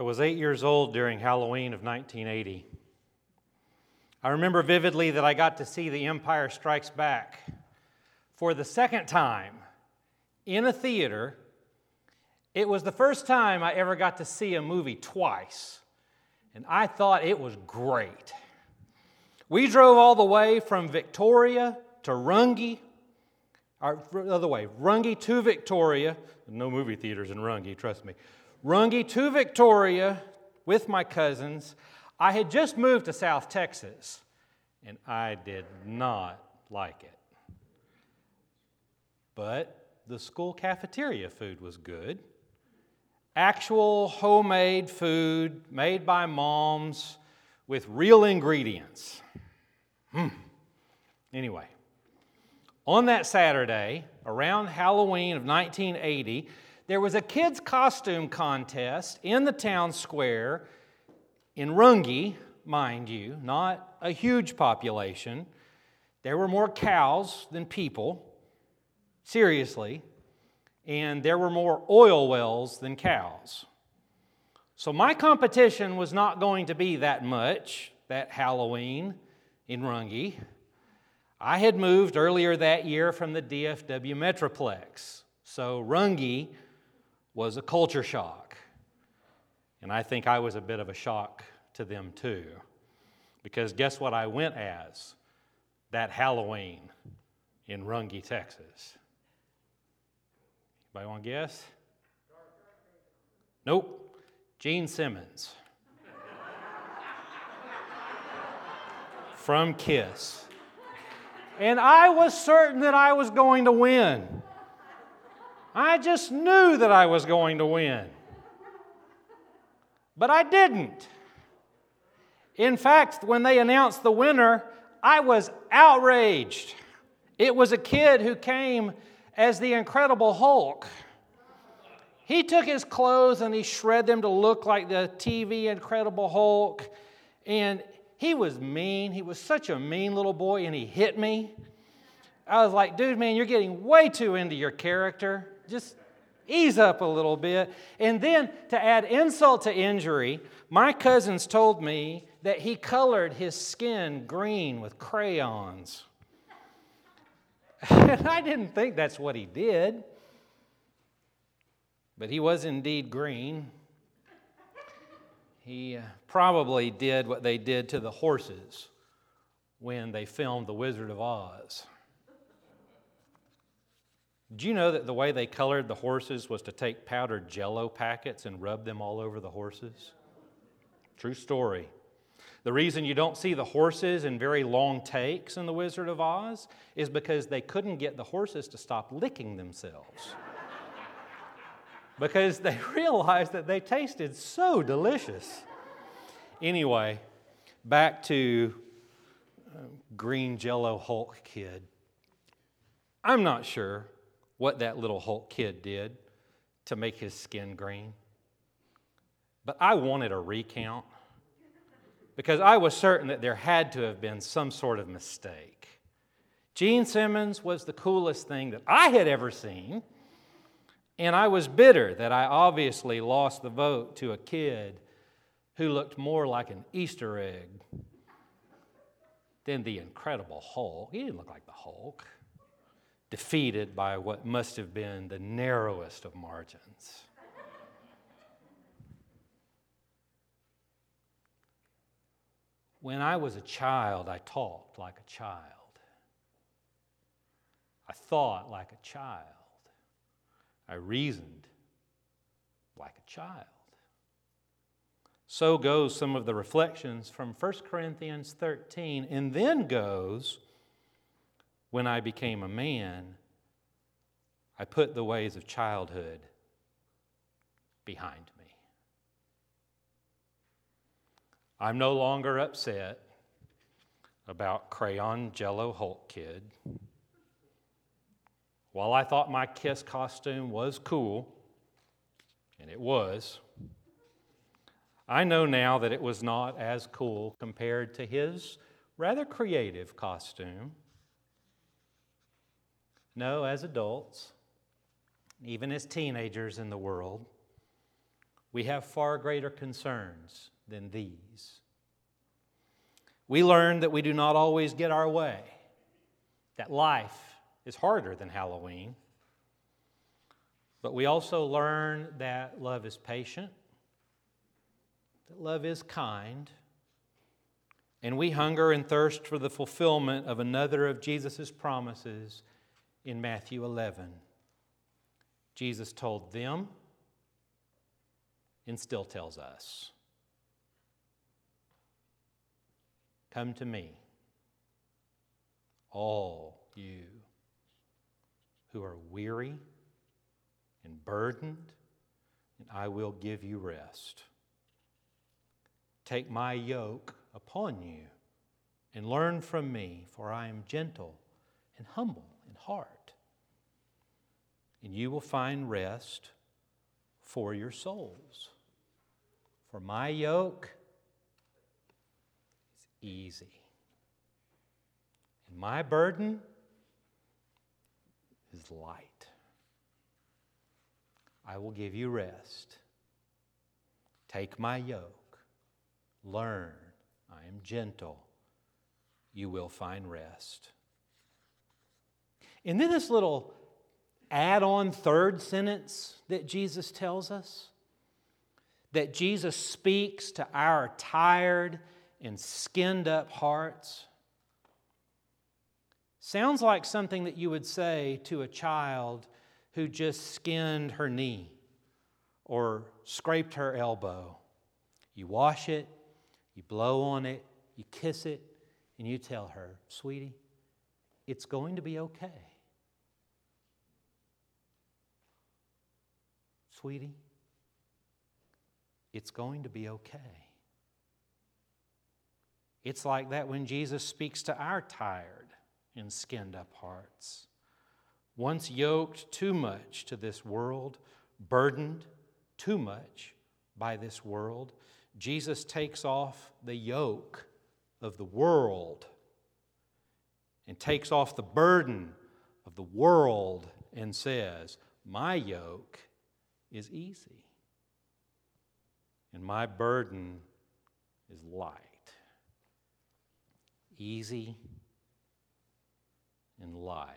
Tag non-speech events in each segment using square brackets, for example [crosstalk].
I was eight years old during Halloween of 1980. I remember vividly that I got to see The Empire Strikes Back for the second time in a theater. It was the first time I ever got to see a movie twice, and I thought it was great. We drove all the way from Victoria to Runge, or the other way, Runge to Victoria. No movie theaters in Runge, trust me. Runge to Victoria with my cousins. I had just moved to South Texas, and I did not like it. But the school cafeteria food was good. Actual homemade food made by moms with real ingredients. Hmm. Anyway, on that Saturday, around Halloween of 1980, there was a kids' costume contest in the town square in Runge, mind you, not a huge population. There were more cows than people, seriously, and there were more oil wells than cows. So my competition was not going to be that much that Halloween in Runge. I had moved earlier that year from the DFW Metroplex, so Runge was a culture shock. And I think I was a bit of a shock to them too. Because guess what I went as that Halloween in Runge, Texas? Anybody want to guess? Nope. Gene Simmons. From Kiss. And I was certain that I was going to win. I just knew that I was going to win. But I didn't. In fact, when they announced the winner, I was outraged. It was a kid who came as the Incredible Hulk. He took his clothes and he shred them to look like the TV Incredible Hulk. And he was mean. He was such a mean little boy, and he hit me. I was like, dude, man, you're getting way too into your character just ease up a little bit. And then to add insult to injury, my cousins told me that he colored his skin green with crayons. [laughs] and I didn't think that's what he did. But he was indeed green. He uh, probably did what they did to the horses when they filmed The Wizard of Oz. Do you know that the way they colored the horses was to take powdered jello packets and rub them all over the horses? True story. The reason you don't see the horses in very long takes in The Wizard of Oz is because they couldn't get the horses to stop licking themselves. because they [laughs] realized that they tasted so delicious. Anyway, back to uh, Green Jello Hulk Kid. I'm not sure what that little Hulk kid did to make his skin green. But I wanted a recount because I was certain that there had to have been some sort of mistake. Gene Simmons was the coolest thing that I had ever seen, and I was bitter that I obviously lost the vote to a kid who looked more like an Easter egg than the Incredible Hulk. He didn't look like the Hulk defeated by what must have been the narrowest of margins. When I was a child, I talked like a child. I thought like a child. I reasoned like a child. So goes some of the reflections from 1 Corinthians 13, and then goes when I became a man, I put the ways of childhood behind me. I'm no longer upset about Crayon Jello Hulk Kid. While I thought my Kiss costume was cool, and it was, I know now that it was not as cool compared to his rather creative costume no, as adults, even as teenagers in the world, we have far greater concerns than these. We learn that we do not always get our way, that life is harder than Halloween. But we also learn that love is patient, that love is kind, and we hunger and thirst for the fulfillment of another of Jesus' promises in Matthew 11. Jesus told them and still tells us Come to me, all you who are weary and burdened, and I will give you rest. Take my yoke upon you and learn from me, for I am gentle and humble heart. And you will find rest for your souls. For my yoke is easy, and my burden is light. I will give you rest. Take my yoke, learn I am gentle, you will find rest. And then this little add on third sentence that Jesus tells us that Jesus speaks to our tired and skinned up hearts sounds like something that you would say to a child who just skinned her knee or scraped her elbow. You wash it, you blow on it, you kiss it, and you tell her, sweetie, it's going to be okay. Sweetie, it's going to be okay. It's like that when Jesus speaks to our tired and skinned up hearts. Once yoked too much to this world, burdened too much by this world, Jesus takes off the yoke of the world and takes off the burden of the world and says, My yoke is easy and my burden is light. Easy and light.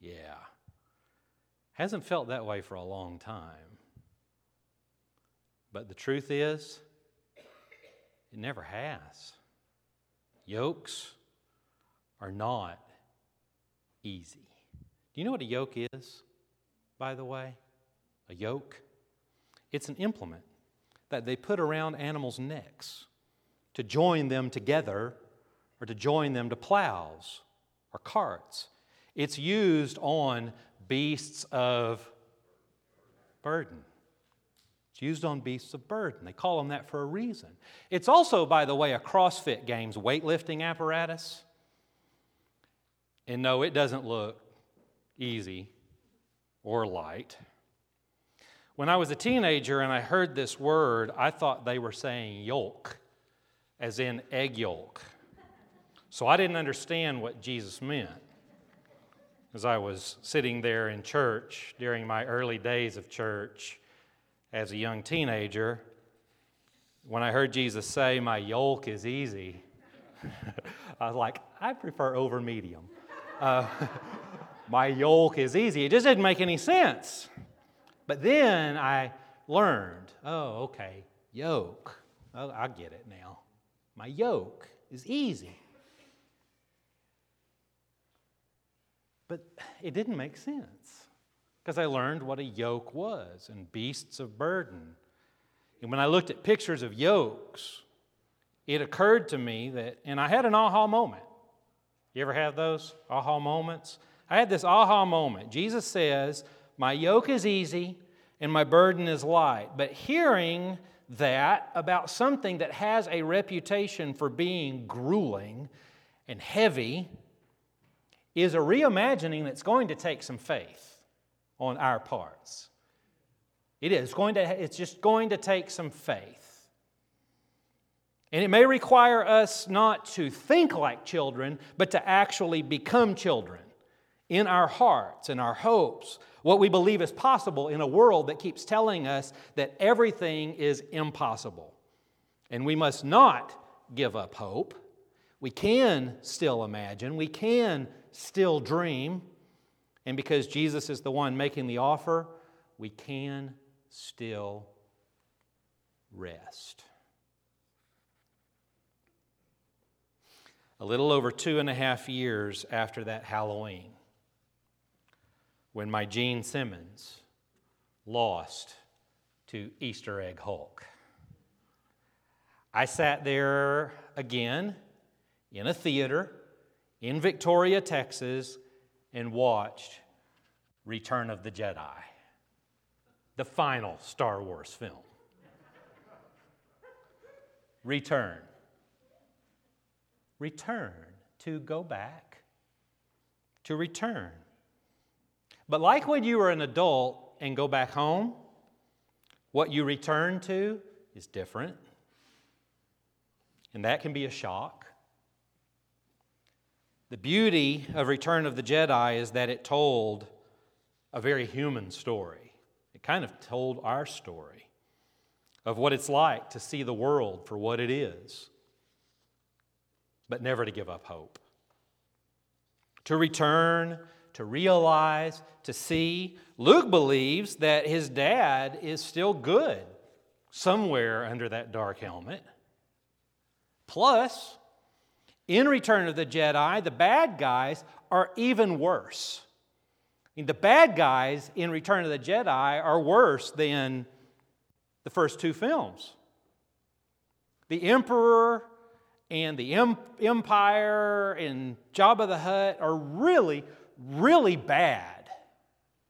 Yeah. Hasn't felt that way for a long time. But the truth is, it never has. Yokes are not easy. Do you know what a yoke is, by the way? A yoke? It's an implement that they put around animals' necks to join them together or to join them to plows or carts. It's used on beasts of burden. It's used on beasts of burden. They call them that for a reason. It's also, by the way, a CrossFit Games weightlifting apparatus. And no, it doesn't look easy or light. When I was a teenager and I heard this word, I thought they were saying yolk, as in egg yolk. So I didn't understand what Jesus meant. As I was sitting there in church during my early days of church as a young teenager, when I heard Jesus say, My yolk is easy, [laughs] I was like, I prefer over medium. Uh, [laughs] my yolk is easy. It just didn't make any sense. But then I learned, oh, okay, yoke. Oh, I get it now. My yoke is easy. But it didn't make sense because I learned what a yoke was and beasts of burden. And when I looked at pictures of yokes, it occurred to me that, and I had an aha moment. You ever have those aha moments? I had this aha moment. Jesus says, my yoke is easy and my burden is light. But hearing that about something that has a reputation for being grueling and heavy is a reimagining that's going to take some faith on our parts. It is going to it's just going to take some faith. And it may require us not to think like children, but to actually become children in our hearts and our hopes, what we believe is possible in a world that keeps telling us that everything is impossible. And we must not give up hope. We can still imagine, we can still dream. And because Jesus is the one making the offer, we can still rest. A little over two and a half years after that Halloween, when my Gene Simmons lost to Easter Egg Hulk. I sat there again in a theater in Victoria, Texas, and watched Return of the Jedi, the final Star Wars film. Return. Return. To go back. To return. But like when you were an adult and go back home, what you return to is different. And that can be a shock. The beauty of Return of the Jedi is that it told a very human story. It kind of told our story of what it's like to see the world for what it is, but never to give up hope. To return, to realize, to see. Luke believes that his dad is still good somewhere under that dark helmet. Plus, in Return of the Jedi, the bad guys are even worse. I mean, the bad guys in Return of the Jedi are worse than the first two films. The Emperor and the Empire and Jabba the Hutt are really, really bad.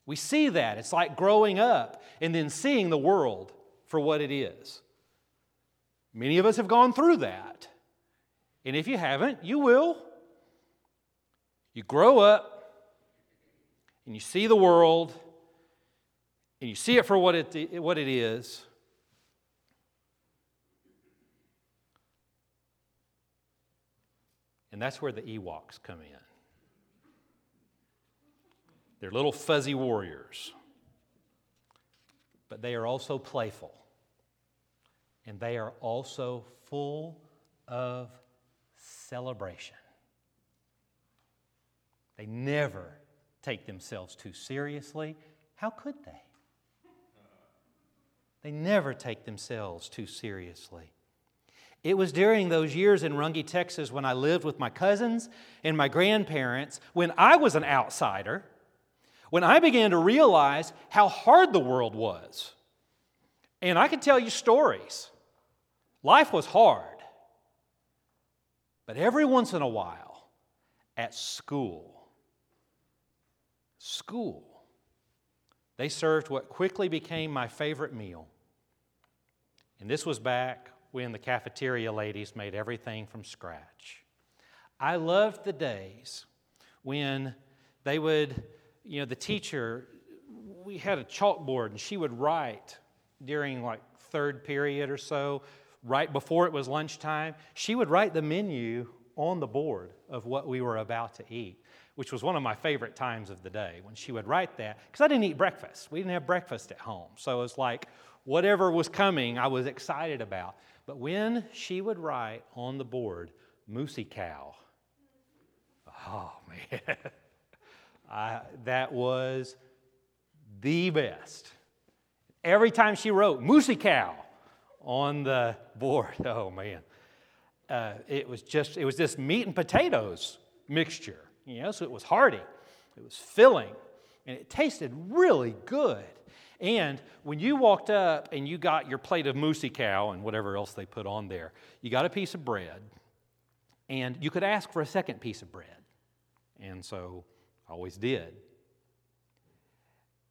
We see that. It's like growing up and then seeing the world for what it is. Many of us have gone through that. And if you haven't, you will. You grow up and you see the world and you see it for what it, what it is. And that's where the Ewoks come in. They're little fuzzy warriors, but they are also playful. And they are also full of celebration. They never take themselves too seriously. How could they? They never take themselves too seriously. It was during those years in Runge, Texas, when I lived with my cousins and my grandparents, when I was an outsider, when I began to realize how hard the world was. And I can tell you stories. Life was hard. But every once in a while, at school, school, they served what quickly became my favorite meal. And this was back when the cafeteria ladies made everything from scratch. I loved the days when they would, you know, the teacher, we had a chalkboard and she would write during like third period or so right before it was lunchtime, she would write the menu on the board of what we were about to eat, which was one of my favorite times of the day when she would write that. Because I didn't eat breakfast. We didn't have breakfast at home. So it was like whatever was coming, I was excited about. But when she would write on the board, Moosey Cow, oh [laughs] man, I, that was the best. Every time she wrote, Moosey Cow, on the board. [laughs] Oh man, uh, it was just it was this meat and potatoes mixture. You know, so it was hearty, it was filling, and it tasted really good. And when you walked up and you got your plate of moosey cow and whatever else they put on there, you got a piece of bread, and you could ask for a second piece of bread. And so Always did.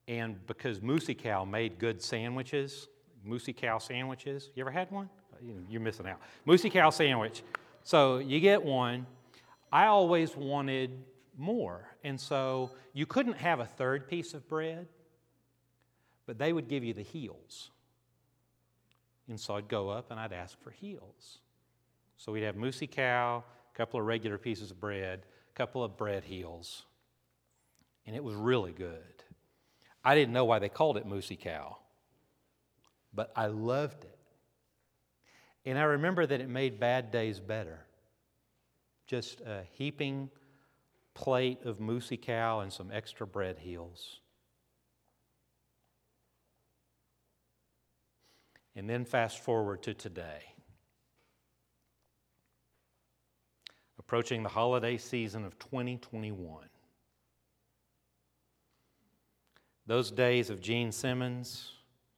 And because Moosey Cow made good sandwiches, Moosey Cow sandwiches. You ever had one? Uh, you're missing out. Moosey Cow sandwich. So you get one. I always wanted more. And so you couldn't have a third piece of bread, but they would give you the heels. And so I'd go up and I'd ask for heels. So we'd have Moosey Cow, a couple of regular pieces of bread, a couple of bread heels. And it was really good. I didn't know why they called it Moosey Cow, but I loved it. And I remember that it made bad days better. Just a heaping plate of Moosey Cow and some extra bread heels. And then fast forward to today. Approaching the holiday season of 2021. Those days of Gene Simmons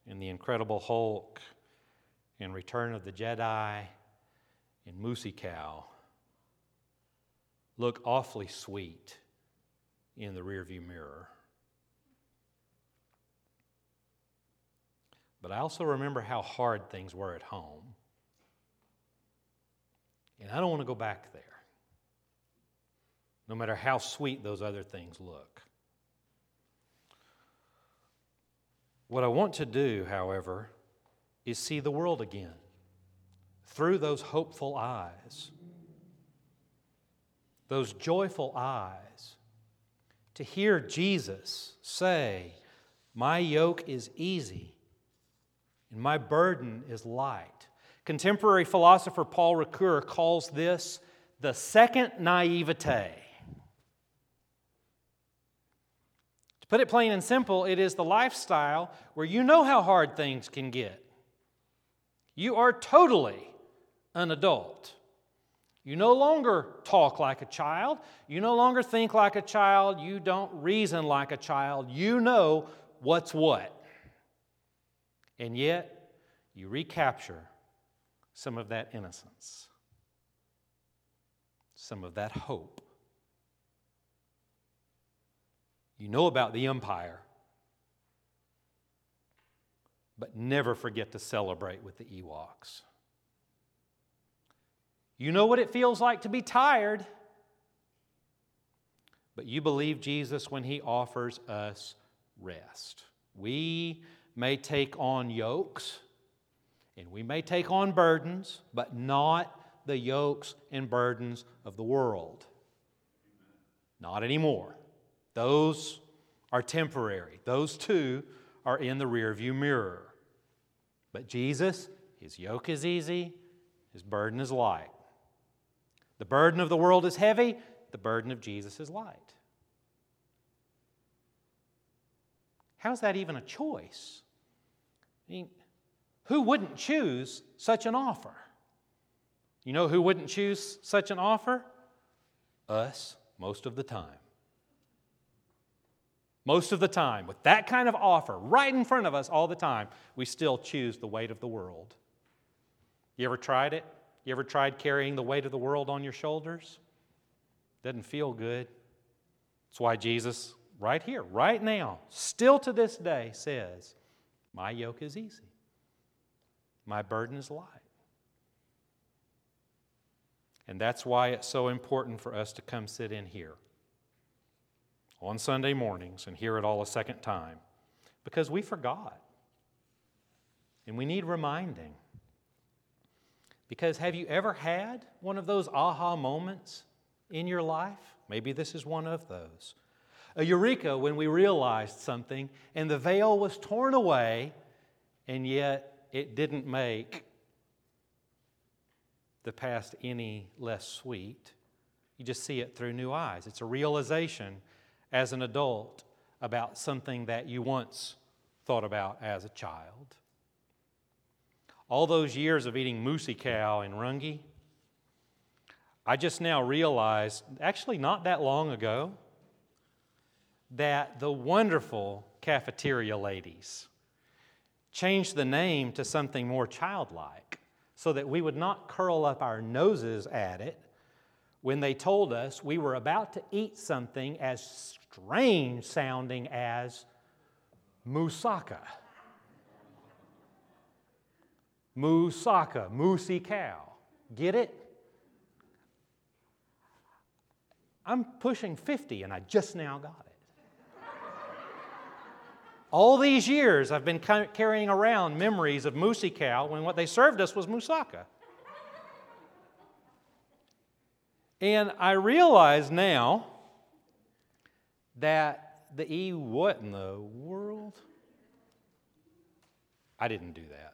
and the Incredible Hulk and Return of the Jedi and Moosey Cow look awfully sweet in the rearview mirror. But I also remember how hard things were at home. And I don't want to go back there, no matter how sweet those other things look. What I want to do, however, is see the world again through those hopeful eyes, those joyful eyes, to hear Jesus say, My yoke is easy and my burden is light. Contemporary philosopher Paul Ricoeur calls this the second naivete. To put it plain and simple, it is the lifestyle where you know how hard things can get. You are totally an adult. You no longer talk like a child. You no longer think like a child. You don't reason like a child. You know what's what. And yet, you recapture some of that innocence, some of that hope. You know about the empire, but never forget to celebrate with the Ewoks. You know what it feels like to be tired, but you believe Jesus when he offers us rest. We may take on yokes and we may take on burdens, but not the yokes and burdens of the world. Not anymore. Those are temporary. Those two are in the rearview mirror. But Jesus, his yoke is easy, his burden is light. The burden of the world is heavy, the burden of Jesus is light. How's that even a choice? I mean, who wouldn't choose such an offer? You know who wouldn't choose such an offer? Us, most of the time. Most of the time, with that kind of offer right in front of us all the time, we still choose the weight of the world. You ever tried it? You ever tried carrying the weight of the world on your shoulders? Doesn't feel good. That's why Jesus, right here, right now, still to this day, says, my yoke is easy, my burden is light. And that's why it's so important for us to come sit in here on Sunday mornings and hear it all a second time because we forgot. And we need reminding. Because have you ever had one of those aha moments in your life? Maybe this is one of those a eureka when we realized something and the veil was torn away, and yet it didn't make the past any less sweet. You just see it through new eyes. It's a realization as an adult about something that you once thought about as a child. All those years of eating moosey cow in Runge, I just now realized, actually, not that long ago, that the wonderful cafeteria ladies changed the name to something more childlike so that we would not curl up our noses at it when they told us we were about to eat something as strange sounding as moussaka. Moussaka, moosey cow. Get it? I'm pushing 50 and I just now got it. All these years, I've been carrying around memories of moosey cow when what they served us was moussaka. And I realize now that the E, what in the world? I didn't do that.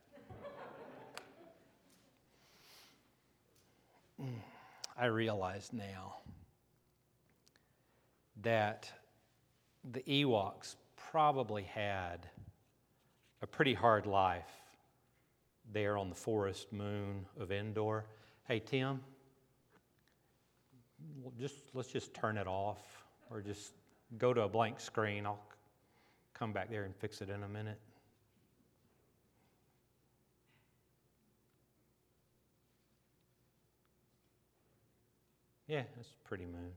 Mm. I realize now that the Ewoks probably had a pretty hard life there on the forest moon of Endor. Hey, Tim, just let's just turn it off or just go to a blank screen. I'll come back there and fix it in a minute. Yeah, that's a pretty moon.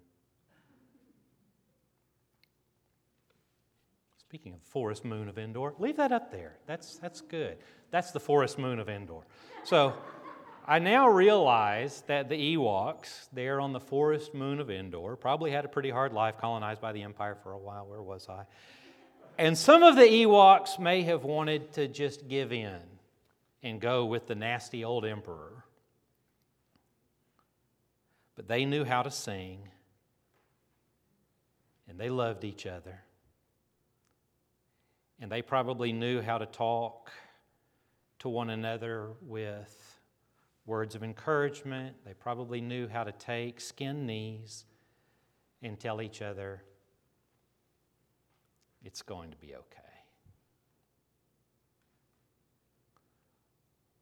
Speaking of forest moon of Endor, leave that up there. That's, that's good. That's the forest moon of Endor. So I now realize that the Ewoks, there on the forest moon of Endor, probably had a pretty hard life, colonized by the Empire for a while. Where was I? And some of the Ewoks may have wanted to just give in and go with the nasty old emperor. But they knew how to sing, and they loved each other. And they probably knew how to talk to one another with words of encouragement. They probably knew how to take skin knees and tell each other, it's going to be okay.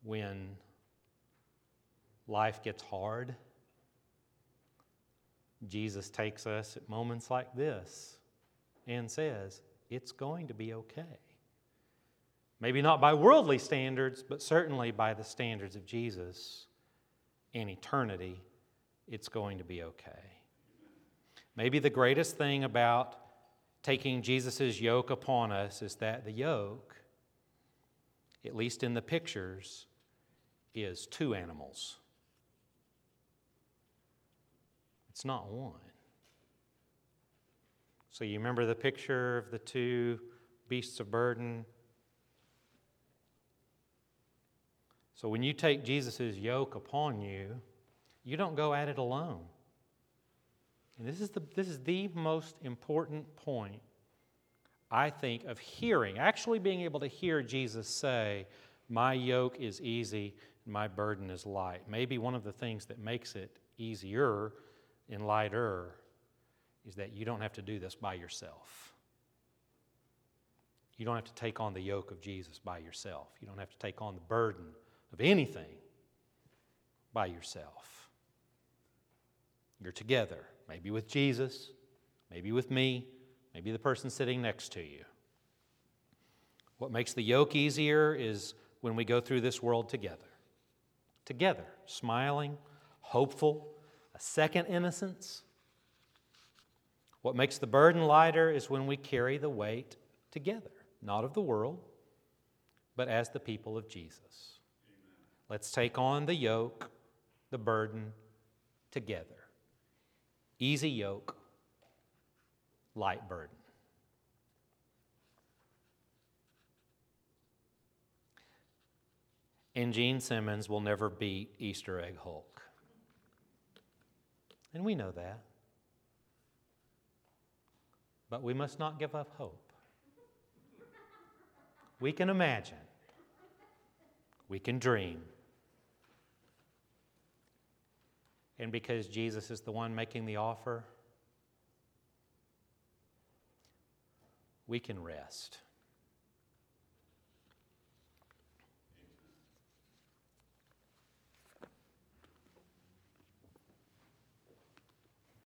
When life gets hard, Jesus takes us at moments like this and says, It's going to be okay. Maybe not by worldly standards, but certainly by the standards of Jesus in eternity, it's going to be okay. Maybe the greatest thing about taking Jesus' yoke upon us is that the yoke, at least in the pictures, is two animals. It's not one. So you remember the picture of the two beasts of burden? So when you take Jesus' yoke upon you, you don't go at it alone. And this is the, this is the most important point, I think, of hearing, actually being able to hear Jesus say, My yoke is easy, my burden is light. Maybe one of the things that makes it easier and lighter is that you don't have to do this by yourself. You don't have to take on the yoke of Jesus by yourself. You don't have to take on the burden of anything by yourself. You're together, maybe with Jesus, maybe with me, maybe the person sitting next to you. What makes the yoke easier is when we go through this world together. Together, smiling, hopeful, a second innocence. What makes the burden lighter is when we carry the weight together, not of the world, but as the people of Jesus. Let's take on the yoke, the burden together. Easy yoke, light burden. And Gene Simmons will never beat Easter Egg Hulk. And we know that. But we must not give up hope. We can imagine, we can dream. And because Jesus is the one making the offer, we can rest.